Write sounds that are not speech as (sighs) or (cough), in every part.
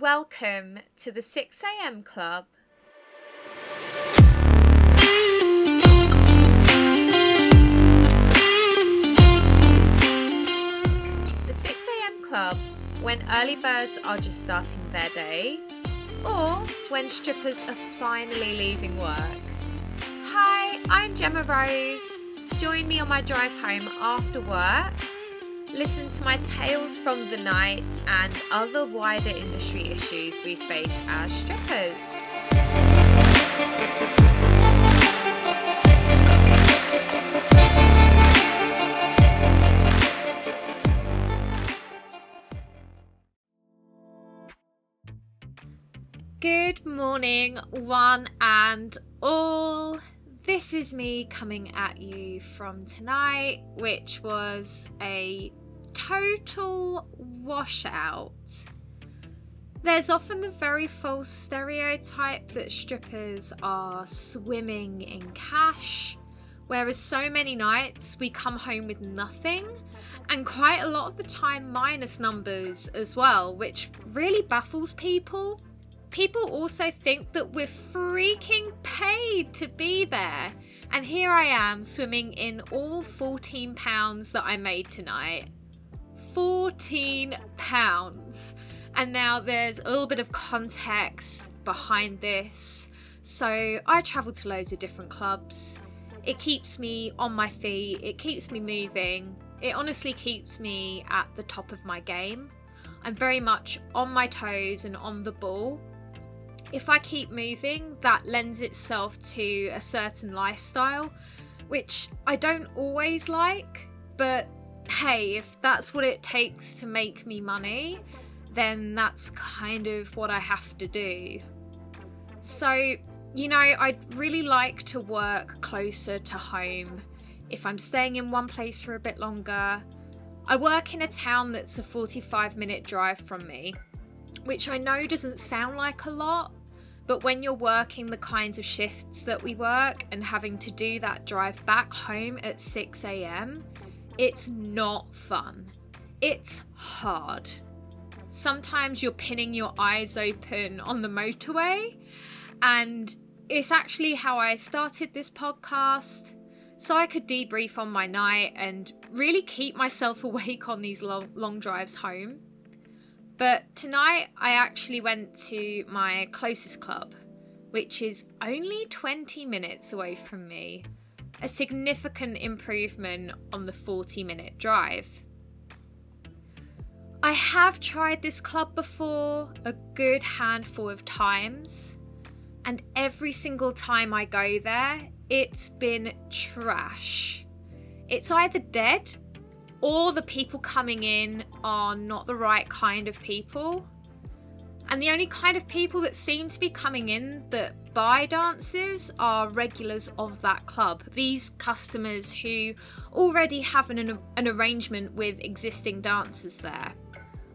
Welcome to the 6am Club. The 6am Club when early birds are just starting their day, or when strippers are finally leaving work. Hi, I'm Gemma Rose. Join me on my drive home after work. Listen to my tales from the night and other wider industry issues we face as strippers. Good morning, one and all. This is me coming at you from tonight, which was a total washout. There's often the very false stereotype that strippers are swimming in cash, whereas so many nights we come home with nothing, and quite a lot of the time minus numbers as well, which really baffles people. People also think that we're freaking paid to be there. And here I am swimming in all 14 pounds that I made tonight. 14 pounds. And now there's a little bit of context behind this. So I travel to loads of different clubs. It keeps me on my feet, it keeps me moving. It honestly keeps me at the top of my game. I'm very much on my toes and on the ball. If I keep moving, that lends itself to a certain lifestyle, which I don't always like, but hey, if that's what it takes to make me money, then that's kind of what I have to do. So, you know, I'd really like to work closer to home. If I'm staying in one place for a bit longer, I work in a town that's a 45 minute drive from me, which I know doesn't sound like a lot, but when you're working the kinds of shifts that we work and having to do that drive back home at 6 am, it's not fun. It's hard. Sometimes you're pinning your eyes open on the motorway, and it's actually how I started this podcast so I could debrief on my night and really keep myself (laughs) awake on these long, long drives home. But tonight I actually went to my closest club, which is only 20 minutes away from me a significant improvement on the 40 minute drive. I have tried this club before a good handful of times, and every single time I go there, it's been trash. It's either dead or the people coming in are not the right kind of people. And the only kind of people that seem to be coming in that buy dances are regulars of that club. These customers who already have an, an arrangement with existing dancers there.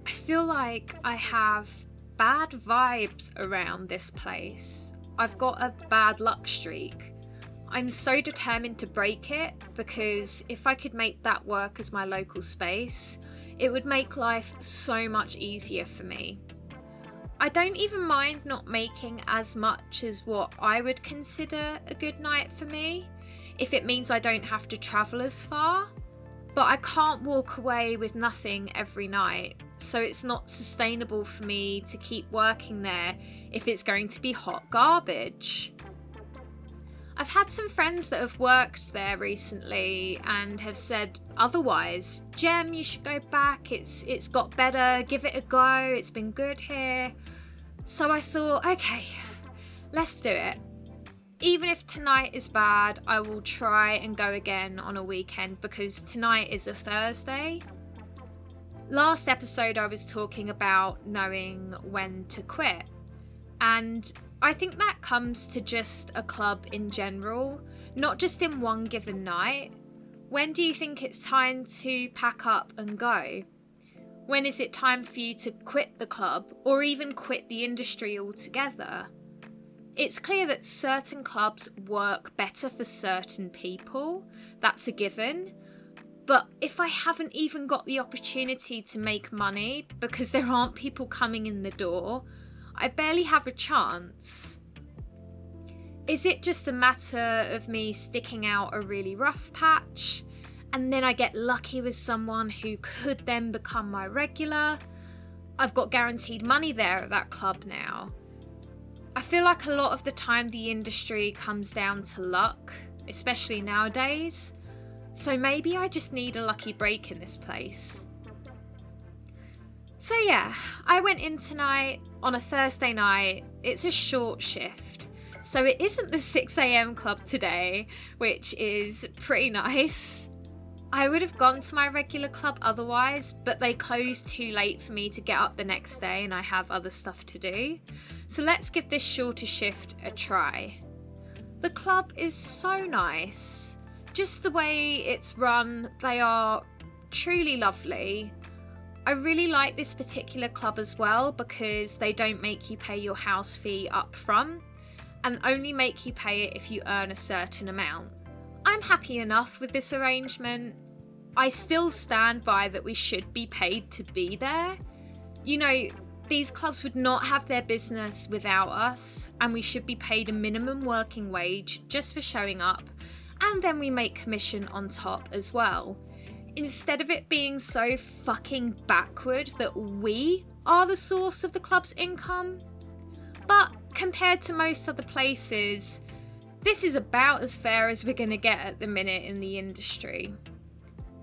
I feel like I have bad vibes around this place. I've got a bad luck streak. I'm so determined to break it because if I could make that work as my local space, it would make life so much easier for me. I don't even mind not making as much as what I would consider a good night for me, if it means I don't have to travel as far. But I can't walk away with nothing every night, so it's not sustainable for me to keep working there if it's going to be hot garbage. I've had some friends that have worked there recently and have said otherwise. Gem, you should go back. It's it's got better. Give it a go. It's been good here. So I thought, okay, let's do it. Even if tonight is bad, I will try and go again on a weekend because tonight is a Thursday. Last episode, I was talking about knowing when to quit. And I think that comes to just a club in general, not just in one given night. When do you think it's time to pack up and go? When is it time for you to quit the club or even quit the industry altogether? It's clear that certain clubs work better for certain people, that's a given. But if I haven't even got the opportunity to make money because there aren't people coming in the door, I barely have a chance. Is it just a matter of me sticking out a really rough patch and then I get lucky with someone who could then become my regular? I've got guaranteed money there at that club now. I feel like a lot of the time the industry comes down to luck, especially nowadays. So maybe I just need a lucky break in this place. So, yeah, I went in tonight on a Thursday night. It's a short shift. So, it isn't the 6am club today, which is pretty nice. I would have gone to my regular club otherwise, but they closed too late for me to get up the next day and I have other stuff to do. So, let's give this shorter shift a try. The club is so nice just the way it's run, they are truly lovely. I really like this particular club as well because they don't make you pay your house fee up front and only make you pay it if you earn a certain amount. I'm happy enough with this arrangement. I still stand by that we should be paid to be there. You know, these clubs would not have their business without us, and we should be paid a minimum working wage just for showing up and then we make commission on top as well. Instead of it being so fucking backward that we are the source of the club's income. But compared to most other places, this is about as fair as we're going to get at the minute in the industry.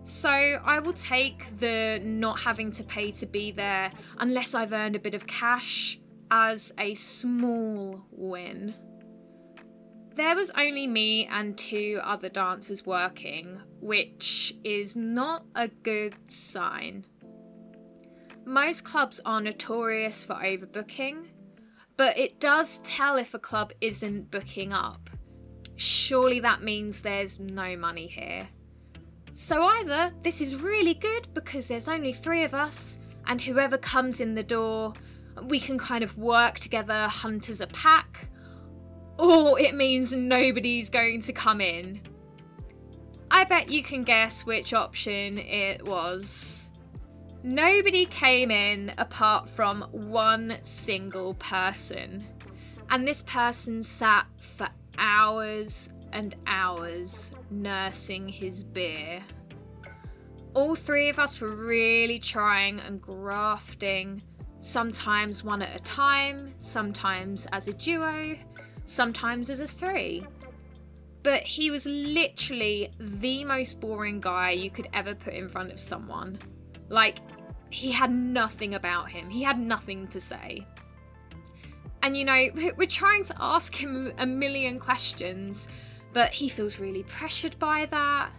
So I will take the not having to pay to be there unless I've earned a bit of cash as a small win. There was only me and two other dancers working, which is not a good sign. Most clubs are notorious for overbooking, but it does tell if a club isn't booking up. Surely that means there's no money here. So either this is really good because there's only three of us, and whoever comes in the door, we can kind of work together, hunt as a pack, or it means nobody's going to come in. I bet you can guess which option it was. Nobody came in apart from one single person. And this person sat for hours and hours nursing his beer. All three of us were really trying and grafting, sometimes one at a time, sometimes as a duo, sometimes as a three. But he was literally the most boring guy you could ever put in front of someone. Like, he had nothing about him, he had nothing to say. And you know, we're trying to ask him a million questions, but he feels really pressured by that.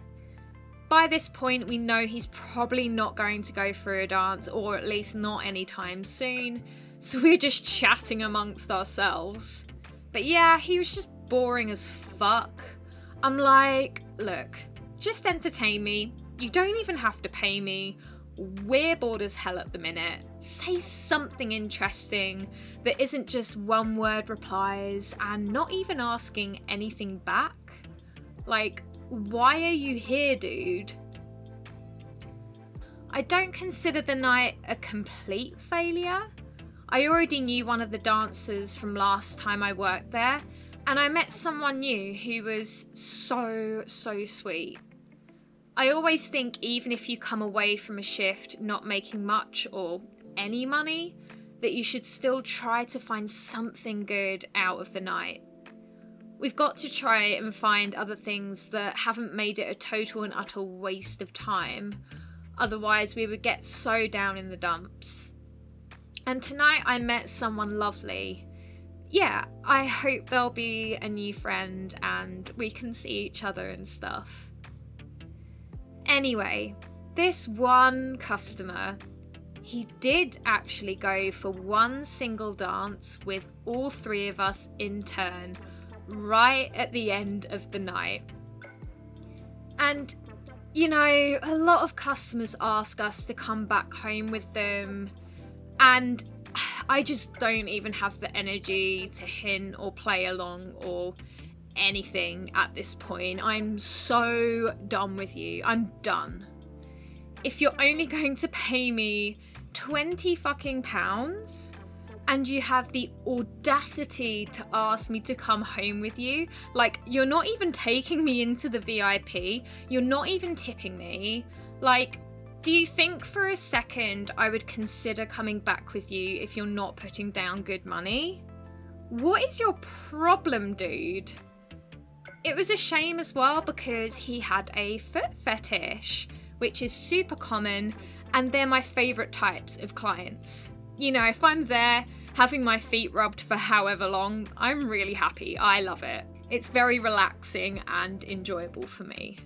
By this point, we know he's probably not going to go for a dance, or at least not anytime soon. So we're just chatting amongst ourselves. But yeah, he was just boring as fuck. I'm like, look, just entertain me. You don't even have to pay me. We're bored as hell at the minute. Say something interesting that isn't just one word replies and not even asking anything back. Like, why are you here, dude? I don't consider the night a complete failure. I already knew one of the dancers from last time I worked there, and I met someone new who was so, so sweet. I always think, even if you come away from a shift not making much or any money, that you should still try to find something good out of the night. We've got to try and find other things that haven't made it a total and utter waste of time, otherwise, we would get so down in the dumps. And tonight I met someone lovely. Yeah, I hope there'll be a new friend and we can see each other and stuff. Anyway, this one customer, he did actually go for one single dance with all three of us in turn right at the end of the night. And you know, a lot of customers ask us to come back home with them and (sighs) I just don't even have the energy to hint or play along or anything at this point. I'm so done with you. I'm done. if you're only (laughs) going to pay me 20 fucking pounds and you have the audacity to ask me to come home with you, like, you're not even taking me into the VIP, you're not even tipping me. Like, do you think for a second I would consider coming back with you if you're not putting down good money? What is your problem, dude? It was a shame as well because he had a foot fetish, which is super common, and they're my favourite types of clients. You know, if I'm there having my feet rubbed for however long, I'm really happy. I love it. It's very relaxing and enjoyable for me.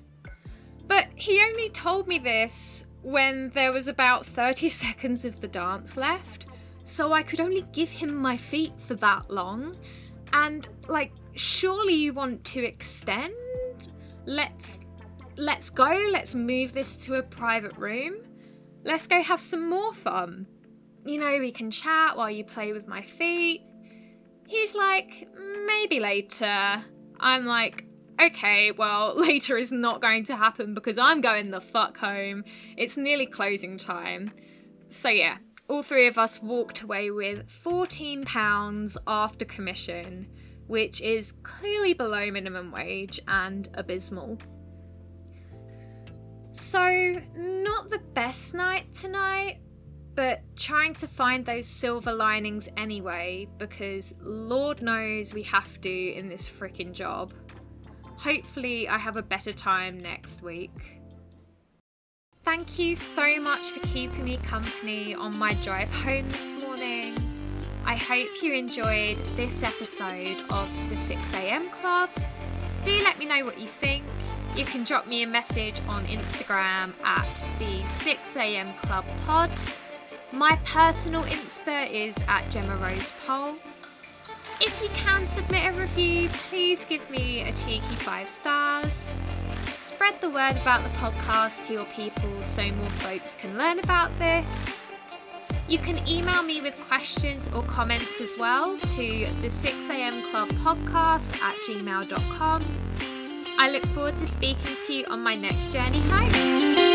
But he only told me this when there was about 30 (laughs) seconds of the dance left, so I could only give him my feet for that long. And like, surely you want to extend? Let's let's go, let's move this to a private room. Let's go have some more fun. You know, we can chat while you play with my feet. He's like, maybe later. I'm like, okay, well, (laughs) later is not going to happen because I'm going the fuck home. It's nearly closing time. So, yeah, all three of us walked away with £14 after commission, which is clearly below minimum wage and abysmal. So, not the best night tonight, but trying to find those silver linings anyway, because Lord knows we have to in this freaking job. Hopefully, I have a better time next week. Thank you so much for keeping me company on my drive home this morning. I hope you enjoyed this episode of the 6am Club. Do let me know what you think. You can drop me a message on Instagram at the 6am Club Pod. My personal Insta is at Gemma Rose Pole. If you can submit a review, please give me a cheeky five stars. Spread the word about the podcast to your people so more folks can learn about this. You can email me with questions or comments as well to the 6am Club podcast at gmail.com. I look forward to speaking to you on my next journey home.